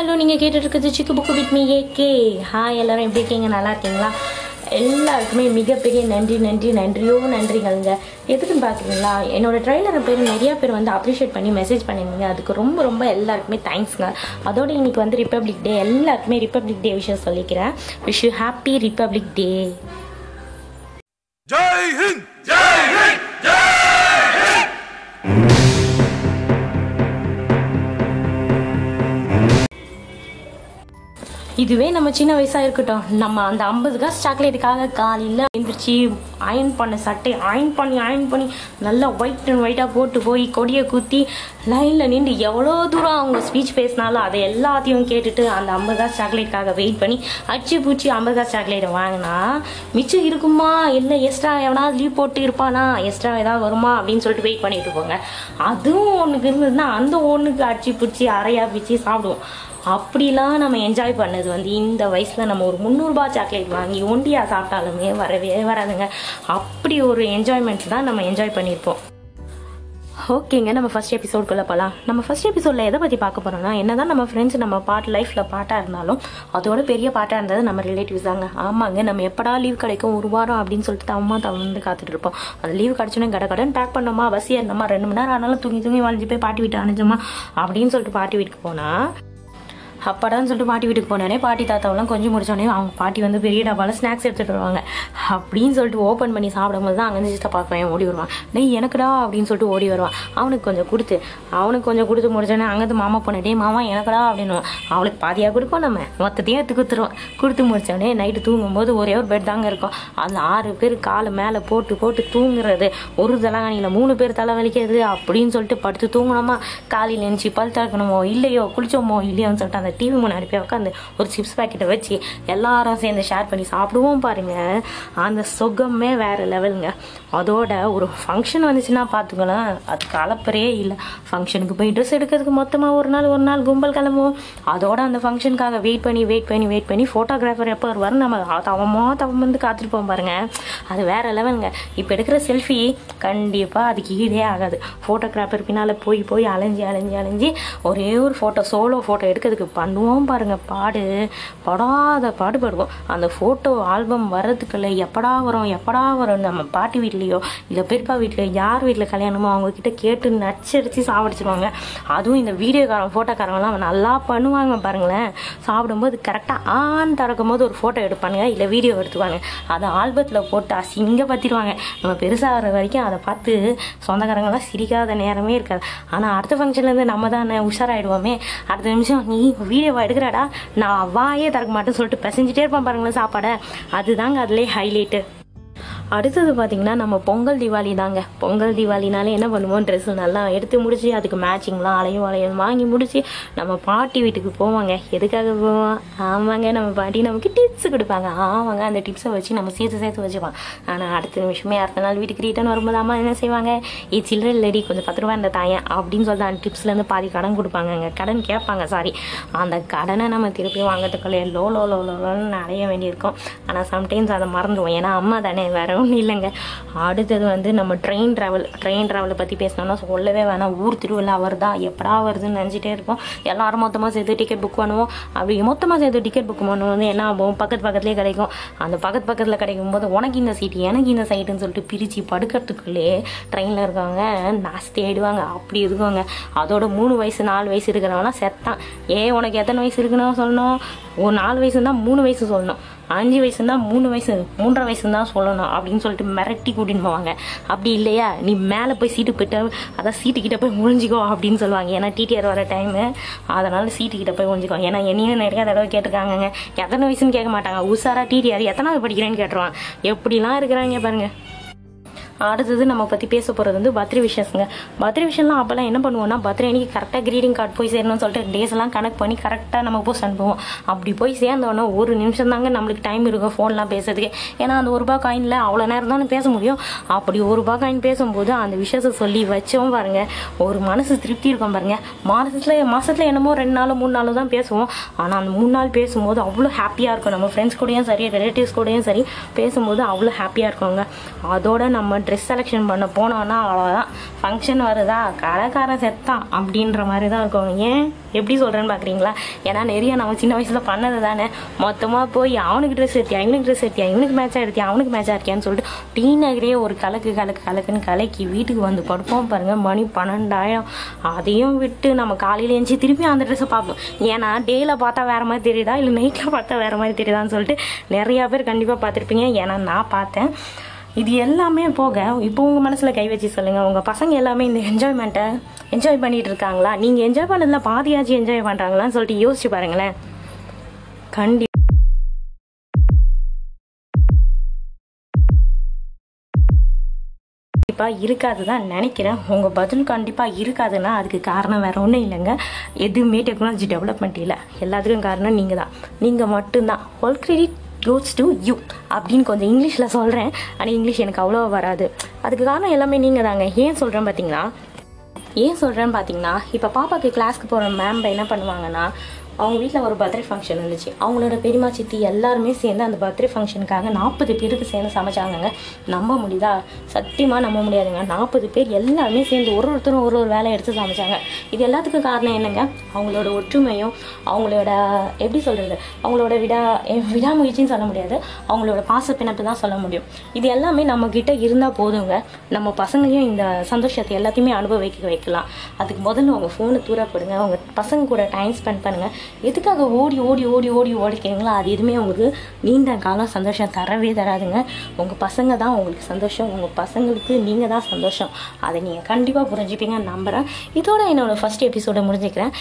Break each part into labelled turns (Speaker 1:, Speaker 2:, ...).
Speaker 1: hello நீங்கள் கேட்டுருக்குது Chikku Bukku with me A K hi எல்லோரும் எப்படி இருக்கீங்க நல்லா இருக்கீங்களா எல்லாருக்குமே மிகப்பெரிய நன்றி நன்றி நன்றியோ நன்றிகள்ங்க எதுக்குன்னு பார்க்குறீங்களா என்னோடய ட்ரெய்லரை பேர் நிறையா பேர் வந்து அப்ரிஷியேட் பண்ணி மெசேஜ் பண்ணியிருந்தீங்க அதுக்கு ரொம்ப ரொம்ப எல்லாருக்குமே தேங்க்ஸ்ங்க அதோடு இன்றைக்கி வந்து ரிப்பப்ளிக் டே எல்லாருக்குமே ரிப்பப்ளிக் டே விஷயம் சொல்லிக்கிறேன் wish you happy Republic Day Jai Hind இதுவே நம்ம சின்ன வயசா இருக்கட்டும் நம்ம அந்த ஐம்பது காசு சாக்லேட்டுக்காக காலையில் எழுந்திரிச்சி அயன் பண்ண சட்டை அயன் பண்ணி அயன் பண்ணி நல்லா ஒயிட் அண்ட் ஒயிட்டாக போட்டு போய் கொடியை குத்தி லைனில் நின்று எவ்வளோ தூரம் அவங்க ஸ்பீச் பேசினாலும் அதை எல்லாத்தையும் கேட்டுட்டு அந்த ஐம்பதுகாசு சாக்லேட்டுக்காக வெயிட் பண்ணி அச்சு பூச்சி ஐம்பதுகாசு சாக்லேட்டை வாங்கினா மிச்சம் இருக்குமா இல்லை எக்ஸ்ட்ரா எவனா லீவ் போட்டு இருப்பானா எக்ஸ்ட்ரா ஏதாவது வருமா அப்படின்னு சொல்லிட்டு வெயிட் பண்ணிட்டு போங்க அதுவும் ஒன்றுக்கு இருந்ததுன்னா அந்த ஒன்றுக்கு அச்சு பூச்சி அரையா பிச்சு சாப்பிடுவோம் அப்படிலாம் நம்ம என்ஜாய் பண்ணது வந்து இந்த வயசில் நம்ம ஒரு முந்நூறுபா சாக்லேட் வாங்கி ஒண்டியாக சாப்பிட்டாலுமே வரவே வராதுங்க அப்படி ஒரு என்ஜாய்மெண்ட் தான் நம்ம என்ஜாய் பண்ணியிருப்போம் ஓகேங்க நம்ம ஃபஸ்ட் எபிசோட்குள்ளே போகலாம் நம்ம ஃபஸ்ட் எபிசோடில் எதை பற்றி பார்க்க போகிறோம்னா என்ன தான் நம்ம ஃப்ரெண்ட்ஸ் நம்ம பாட்டு லைஃப்பில் பாட்டாக இருந்தாலும் அதோட பெரிய பாட்டாக இருந்தது நம்ம ரிலேட்டிவ்ஸ் தாங்க ஆமாங்க நம்ம எப்படா லீவ் கிடைக்கும் ஒரு வாரம் அப்படின்னு சொல்லிட்டு அம்மா தவந்து காத்துட்டு இருப்போம் அந்த லீவ் கிடச்சோன்னே கடை கடன் பேக் பண்ணோமா பஸ் இருந்தோமா ரெண்டு மணி நேரம் ஆனாலும் தூங்கி தூங்கி வாழ்ந்து போய் பாட்டி வீட்டு அணிஞ்சோமா அப்படின்னு சொல்லிட்டு பாட்டி வீட்டுக்கு போனால் அப்பாடான்னு சொல்லிட்டு பாட்டி வீட்டுக்கு போனோடனே பாட்டி தாத்தாவெல்லாம் கொஞ்சம் முடிச்சோடனே அவங்க பாட்டி வந்து பெரிய டப்பாவில் ஸ்நாக்ஸ் எடுத்துகிட்டு வருவாங்க அப்படின்னு சொல்லிட்டு ஓப்பன் பண்ணி சாப்பிடும்போது தான் அங்கே சிஸ்டர் பார்க்குவேன் ஓடி வருவான் நீ எனக்குடா அப்படின்னு சொல்லிட்டு ஓடி வருவான் அவனுக்கு கொஞ்சம் கொடுத்து அவனுக்கு கொஞ்சம் கொடுத்து முடிச்சோடனே அங்கேருந்து மாமா டே மாமா எனக்குடா அப்படின்னு அவளுக்கு பாதியாக கொடுப்போம் நம்ம மொத்தத்தையும் எடுத்து கொடுத்துருவோம் கொடுத்து முடிச்சோடனே நைட்டு தூங்கும்போது ஒரே ஒரு பெட் தாங்க இருக்கும் அந்த ஆறு பேர் காலை மேலே போட்டு போட்டு தூங்குறது ஒரு தலைகாணியில் மூணு பேர் தலை வலிக்கிறது அப்படின்னு சொல்லிட்டு படுத்து தூங்கணுமா காலையில் எழுந்துச்சி பல் திறக்கணுமோ இல்லையோ குளிச்சோமோ இல்லையோன்னு சொல்லிட்டு அந்த அந்த டிவி முன்னாடி போய் உட்காந்து ஒரு சிப்ஸ் பாக்கெட்டை வச்சு எல்லாரும் சேர்ந்து ஷேர் பண்ணி சாப்பிடுவோம் பாருங்கள் அந்த சுகமே வேறு லெவலுங்க அதோட ஒரு ஃபங்க்ஷன் வந்துச்சுன்னா பார்த்துக்கலாம் அது கலப்பறையே இல்லை ஃபங்க்ஷனுக்கு போய் ட்ரெஸ் எடுக்கிறதுக்கு மொத்தமாக ஒரு நாள் ஒரு நாள் கும்பல் கிளம்புவோம் அதோட அந்த ஃபங்க்ஷனுக்காக வெயிட் பண்ணி வெயிட் பண்ணி வெயிட் பண்ணி ஃபோட்டோகிராஃபர் எப்போ வருவார் நம்ம தவமோ தவம் வந்து காத்துட்டு போவோம் பாருங்கள் அது வேறு லெவலுங்க இப்போ எடுக்கிற செல்ஃபி கண்டிப்பாக அதுக்கு ஈடே ஆகாது ஃபோட்டோகிராஃபர் பின்னால் போய் போய் அலைஞ்சி அலைஞ்சி அலைஞ்சி ஒரே ஒரு ஃபோட்டோ சோலோ ஃபோட்டோ எடுக்கிறதுக்கு பண்ணுவோம் பாருங்கள் பாடு படாத பாடு பாடுவோம் அந்த ஃபோட்டோ ஆல்பம் வர்றதுக்குள்ள எப்படா வரும் எப்படா வரும் நம்ம பாட்டி வீட்லேயோ இல்லை பெருப்பா வீட்லையோ யார் வீட்டில் கல்யாணமோ அவங்கக்கிட்ட கேட்டு நச்சரித்து சாப்பிடுச்சிருவாங்க அதுவும் இந்த வீடியோக்காரன் ஃபோட்டோக்காரங்களாம் நல்லா பண்ணுவாங்க பாருங்களேன் சாப்பிடும்போது கரெக்டாக ஆண் திறக்கும் போது ஒரு ஃபோட்டோ எடுப்பானுங்க இல்லை வீடியோ எடுத்துவாங்க அதை ஆல்பத்தில் போட்டு அசிங்க பற்றிடுவாங்க நம்ம பெருசாகிற வரைக்கும் அதை பார்த்து சொந்தக்காரங்களாம் சிரிக்காத நேரமே இருக்காது ஆனால் அடுத்த ஃபங்க்ஷன்லேருந்து நம்ம தானே உஷாராயிடுவோமே அடுத்த நிமிஷம் நீ வீடியோவை எடுக்கிறாடா நான் வாயே திறக்க மாட்டேன்னு சொல்லிட்டு பிசைஞ்சிட்டே இருப்பேன் பாருங்களேன் சாப்பாடை அதுதாங்க அதுலேயே ஹைலைட்டு அடுத்தது பார்த்தீங்கன்னா நம்ம பொங்கல் தீபாவளி தாங்க பொங்கல் தீபாவளினாலே என்ன பண்ணுவோம் ட்ரெஸ்ஸு நல்லா எடுத்து முடிச்சு அதுக்கு மேட்சிங்லாம் அலையும் அலையும் வாங்கி முடிச்சு நம்ம பாட்டி வீட்டுக்கு போவாங்க எதுக்காக போவோம் ஆமாங்க நம்ம பாட்டி நமக்கு டிப்ஸ் கொடுப்பாங்க ஆமாங்க அந்த டிப்ஸை வச்சு நம்ம சேர்த்து சேர்த்து வச்சுப்போம் ஆனால் அடுத்த நிமிஷமே அடுத்த நாள் வீட்டுக்கு ரிட்டர்ன் வரும்போது அம்மா என்ன செய்வாங்க ஏ சில்லற லேடி கொஞ்சம் பத்து ரூபா இந்த தாயன் அப்படின்னு சொல்லிட்டு அந்த டிப்ஸ்லேருந்து பாதி கடன் கொடுப்பாங்க கடன் கேட்பாங்க சாரி அந்த கடனை நம்ம திருப்பி வாங்கிறதுக்குள்ளே லோ லோ லோ லோன்னு அலைய வேண்டியிருக்கும் ஆனால் சம்டைம்ஸ் அதை மறந்துடுவோம் ஏன்னா அம்மா தானே வேறு ஒன்றும் இல்லைங்க அடுத்தது வந்து நம்ம ட்ரெயின் ட்ராவல் ட்ரெயின் ட்ராவலை பற்றி பேசணும்னா சொல்லவே வேணாம் ஊர் திருவிழா வருதா எப்படா வருதுன்னு நினச்சிட்டே இருப்போம் எல்லோரும் மொத்தமாக சேர்த்து டிக்கெட் புக் பண்ணுவோம் அப்படி மொத்தமாக சேர்த்து டிக்கெட் புக் பண்ணுவோம் என்ன ஆகும் பக்கத்து பக்கத்துலேயே கிடைக்கும் அந்த பக்கத்து பக்கத்தில் கிடைக்கும் போது உனக்கு இந்த சீட்டு எனக்கு இந்த சைட்டுன்னு சொல்லிட்டு பிரித்து படுக்கிறதுக்குள்ளே ட்ரெயினில் இருக்கவங்க நாஸ்தி ஆகிடுவாங்க அப்படி இருக்குவாங்க அதோட மூணு வயசு நாலு வயசு இருக்கிறவங்களாம் செத்தான் ஏ உனக்கு எத்தனை வயசு இருக்குன்னு சொல்லணும் ஒரு நாலு வயசுன்னா மூணு வயசு சொல்லணும் அஞ்சு வயசுன்னா மூணு வயசு மூன்றரை வயசுன்னு தான் சொல்லணும் அப்படி அப்படின்னு சொல்லிட்டு மிரட்டி கூட்டின்னு போவாங்க அப்படி இல்லையா நீ மேலே போய் சீட்டு போயிட்டு அதான் சீட்டு கிட்ட போய் முடிஞ்சிக்கோ அப்படின்னு சொல்லுவாங்க ஏன்னா டிடிஆர் வர டைமு அதனால் சீட்டு கிட்ட போய் முடிஞ்சிக்கோ ஏன்னா என்னையும் நிறைய தடவை கேட்டிருக்காங்க எத்தனை வயசுன்னு கேட்க மாட்டாங்க உஷாரா டிடிஆர் எத்தனாவது படிக்கிறேன்னு கேட்டுருவான் எப்படிலாம் இருக்கிறாங்க பாருங்கள் அடுத்தது நம்ம பற்றி பேச போகிறது வந்து பர்த்டே விஷயஸ்ங்க பர்த்டே விஷயம்லாம் அப்பெல்லாம் என்ன பண்ணுவோம்னா பத்ரி அன்றைக்கி கரெக்டாக க்ரீட்டிங் கார்டு போய் சேரணும்னு சொல்லிட்டு டேஸ் எல்லாம் கனெக்ட் பண்ணி கரெக்டாக நம்ம போஸ்ட் அனுப்புவோம் அப்படி போய் சேர்ந்தோடனே ஒரு நிமிஷம் தாங்க நம்மளுக்கு டைம் இருக்கும் ஃபோன்லாம் பேசுறதுக்கு ஏன்னா அந்த ஒரு ரூபா காயினில் அவ்வளோ நேரம் தான் பேச முடியும் அப்படி ஒரு ரூபா காயின் பேசும்போது அந்த விஷயத்தை சொல்லி வச்சோம் பாருங்க ஒரு மனசு திருப்தி இருக்கும் பாருங்க மாதத்துல மாதத்தில் என்னமோ ரெண்டு நாளோ மூணு நாளோ தான் பேசுவோம் ஆனால் அந்த மூணு நாள் பேசும்போது அவ்வளோ ஹாப்பியாக இருக்கும் நம்ம ஃப்ரெண்ட்ஸ் கூடயும் சரி ரிலேட்டிவ்ஸ் கூடயும் சரி பேசும்போது அவ்வளோ ஹாப்பியாக இருக்குங்க அதோட நம்ம ட்ரெஸ் செலெக்ஷன் பண்ண போனோன்னா அவ்வளோதான் ஃபங்க்ஷன் வருதா கடைக்காரன் செத்தான் அப்படின்ற மாதிரி தான் இருக்கும் ஏன் எப்படி சொல்கிறேன்னு பார்க்குறீங்களா ஏன்னா நிறைய நம்ம சின்ன வயசில் பண்ணது தானே மொத்தமாக போய் அவனுக்கு ட்ரெஸ் எடுத்தியா இவனுக்கு ட்ரெஸ் எடுத்தியா இவனுக்கு மேட்சாக எடுத்தியா அவனுக்கு மேட்சாக இருக்கியான்னு சொல்லிட்டு டீ ஒரு கலக்கு கலக்கு கலக்குன்னு கலக்கி வீட்டுக்கு வந்து படுப்போம் பாருங்கள் மணி பன்னெண்டாயிரம் அதையும் விட்டு நம்ம காலையில் எழுந்து திருப்பி அந்த ட்ரெஸ்ஸை பார்ப்போம் ஏன்னா டேயில் பார்த்தா வேறு மாதிரி தெரியுதா இல்லை நைட்டில் பார்த்தா வேறு மாதிரி தெரியுதான்னு சொல்லிட்டு நிறையா பேர் கண்டிப்பாக பார்த்துருப்பீங்க ஏன்னா நான் பார்த்தேன் இது எல்லாமே போக இப்போ உங்கள் மனசில் கை வச்சு சொல்லுங்கள் உங்கள் பசங்க எல்லாமே இந்த என்ஜாய்மெண்ட்டை என்ஜாய் பண்ணிகிட்டு இருக்காங்களா நீங்கள் என்ஜாய் பண்ணதில் பாதியாச்சும் என்ஜாய் பண்ணுறாங்களான்னு சொல்லிட்டு யோசிச்சு பாருங்களேன் கண்டி கண்டிப்பாக இருக்காது தான் நினைக்கிறேன் உங்கள் பதில் கண்டிப்பாக இருக்காதுன்னா அதுக்கு காரணம் வேறு ஒன்றும் இல்லைங்க எதுவுமே டெக்னாலஜி டெவலப்மெண்ட் இல்லை எல்லாத்துக்கும் காரணம் நீங்கள் தான் நீங்கள் மட்டும்தான் whole credit goes to you அப்படின்னு கொஞ்சம் இங்கிலீஷில் சொல்கிறேன் ஆனால் இங்கிலீஷ் எனக்கு அவ்வளோ வராது அதுக்கு காரணம் எல்லாமே நீங்கள் தாங்க ஏன் சொல்கிறேன் பார்த்தீங்கன்னா ஏன் சொல்கிறேன்னு பார்த்தீங்கன்னா இப்போ பாப்பாவுக்கு கிளாஸ்க்கு போகிற மேம் என்ன பண்ணுவாங்கன்னா அவங்க வீட்டில் ஒரு பர்த்டே ஃபங்க்ஷன் இருந்துச்சு அவங்களோட பெரியமா சித்தி எல்லாருமே சேர்ந்து அந்த பர்த்டே ஃபங்க்ஷனுக்காக நாற்பது பேருக்கு சேர்ந்து சமைச்சாங்கங்க நம்ப முடியுதா சத்தியமாக நம்ப முடியாதுங்க நாற்பது பேர் எல்லாருமே சேர்ந்து ஒரு ஒருத்தரும் ஒரு ஒரு வேலை எடுத்து சமைச்சாங்க இது எல்லாத்துக்கும் காரணம் என்னங்க அவங்களோட ஒற்றுமையும் அவங்களோட எப்படி சொல்கிறது அவங்களோட விடா விடாமுயற்சின்னு சொல்ல முடியாது அவங்களோட பாச பிணப்பு தான் சொல்ல முடியும் இது எல்லாமே நம்மக்கிட்ட இருந்தால் போதுங்க நம்ம பசங்களையும் இந்த சந்தோஷத்தை எல்லாத்தையுமே அனுபவிக்க வைக்கலாம் அதுக்கு முதல்ல உங்கள் ஃபோனை தூரப்படுங்க உங்கள் பசங்க கூட டைம் ஸ்பெண்ட் பண்ணுங்கள் எதுக்காக ஓடி ஓடி ஓடி ஓடி ஓடிக்கிறீங்களோ அது எதுவுமே உங்களுக்கு நீண்ட காலம் சந்தோஷம் தரவே தராதுங்க உங்கள் பசங்க தான் உங்களுக்கு சந்தோஷம் உங்கள் பசங்களுக்கு நீங்கள் தான் சந்தோஷம் அதை நீங்கள் கண்டிப்பாக புரிஞ்சுப்பீங்க நம்புகிறேன் இதோட என்னோடய ஃபஸ்ட் எபிசோடை முடிஞ்சுக்கிறேன்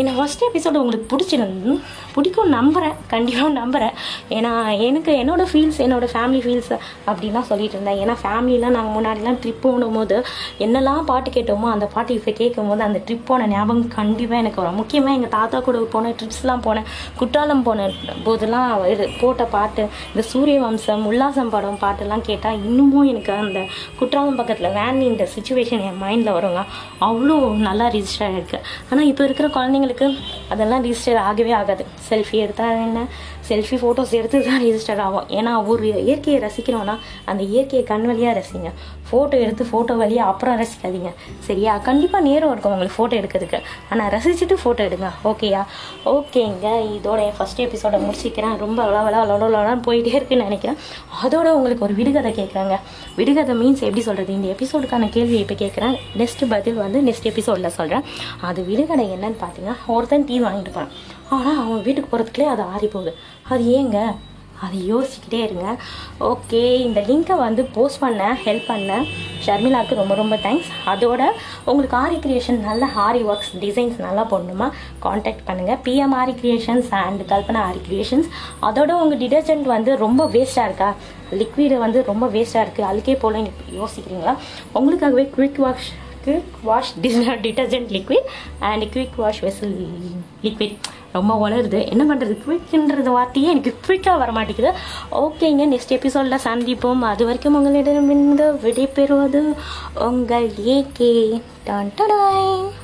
Speaker 1: ஏன்னா ஃபஸ்ட் எபிசோடு உங்களுக்கு பிடிச்சிருந்து பிடிக்கும் நம்புகிறேன் கண்டிப்பாக நம்புகிறேன் ஏன்னா எனக்கு என்னோடய ஃபீல்ஸ் என்னோடய ஃபேமிலி ஃபீல்ஸ் அப்படின்லாம் சொல்லிட்டு இருந்தேன் ஏன்னா ஃபேமிலிலாம் நாங்கள் முன்னாடிலாம் ட்ரிப் போது என்னெல்லாம் பாட்டு கேட்டோமோ அந்த பாட்டு இப்போ கேட்கும் போது அந்த ட்ரிப் போன ஞாபகம் கண்டிப்பாக எனக்கு வரும் முக்கியமாக எங்கள் தாத்தா கூட போன ட்ரிப்ஸ்லாம் போனேன் குற்றாலம் போன போதெல்லாம் இது போட்ட பாட்டு இந்த சூரிய வம்சம் உல்லாசம் படம் பாட்டெல்லாம் கேட்டால் இன்னமும் எனக்கு அந்த குற்றாலம் பக்கத்தில் வேன் இந்த சுச்சுவேஷன் என் மைண்டில் வருங்க அவ்வளோ நல்லா ரிஜிஸ்டர் இருக்குது ஆனால் இப்போ இருக்கிற குழந்தைங்க பசங்களுக்கு அதெல்லாம் ரிஜிஸ்டர் ஆகவே ஆகாது செல்ஃபி எடுத்தால் என்ன செல்ஃபி ஃபோட்டோஸ் எடுத்து தான் ரிஜிஸ்டர் ஆகும் ஏன்னா ஒரு இயற்கையை ரசிக்கிறோன்னா அந்த இயற்கையை கண் வழியாக ரசிங்க ஃபோட்டோ எடுத்து ஃபோட்டோ வழியாக அப்புறம் ரசிக்காதீங்க சரியா கண்டிப்பாக நேரம் இருக்கும் உங்களுக்கு ஃபோட்டோ எடுக்கிறதுக்கு ஆனால் ரசிச்சுட்டு ஃபோட்டோ எடுங்க ஓகேயா ஓகேங்க இதோட என் ஃபஸ்ட் எபிசோட முடிச்சிக்கிறேன் ரொம்ப விளாவலா விளாடலான்னு போயிட்டே இருக்குன்னு நினைக்கிறேன் அதோட உங்களுக்கு ஒரு விடுகதை கேட்குறாங்க விடுகதை மீன்ஸ் எப்படி சொல்கிறது இந்த எபிசோடுக்கான கேள்வி இப்போ கேட்குறேன் நெக்ஸ்ட் பதில் வந்து நெக்ஸ்ட் எபிசோடில் சொல்கிறேன் அது விடுகதை என்னன்னு பார்த்தீங்கன்னா ஒருத்தன் டீ வாங்கிட்டு போகிறான் ஆனால் அவன் வீட்டுக்கு போகிறதுக்குள்ளே அது ஆறி போகுது அது ஏங்க அதை யோசிக்கிட்டே இருங்க ஓகே இந்த லிங்கை வந்து போஸ்ட் பண்ண ஹெல்ப் பண்ண ஷர்மிலாவுக்கு ரொம்ப ரொம்ப தேங்க்ஸ் அதோட உங்களுக்கு ஆரி கிரியேஷன் நல்ல ஹாரி ஒர்க்ஸ் டிசைன்ஸ் நல்லா பண்ணணுமா காண்டாக்ட் பண்ணுங்கள் PM Aari creations and Kalpana Aari creations அதோட உங்கள் டிடர்ஜென்ட் வந்து ரொம்ப வேஸ்ட்டாக இருக்கா லிக்விடு வந்து ரொம்ப வேஸ்ட்டாக இருக்குது அதுக்கே போல் யோசிக்கிறீங்களா உங்களுக்காகவே quick wash quick wash detergent liquid and quick wash vessel liquid ரொம்ப உளருது என்ன பண்ணுறது குவிக்குன்றது வார்த்தையே எனக்கு குவிக்காக மாட்டேங்குது ஓகேங்க நெக்ஸ்ட் எபிசோடில் சந்திப்போம் அது வரைக்கும் உங்களிடம் விடைபெறுவது உங்கள் ஏகே டான்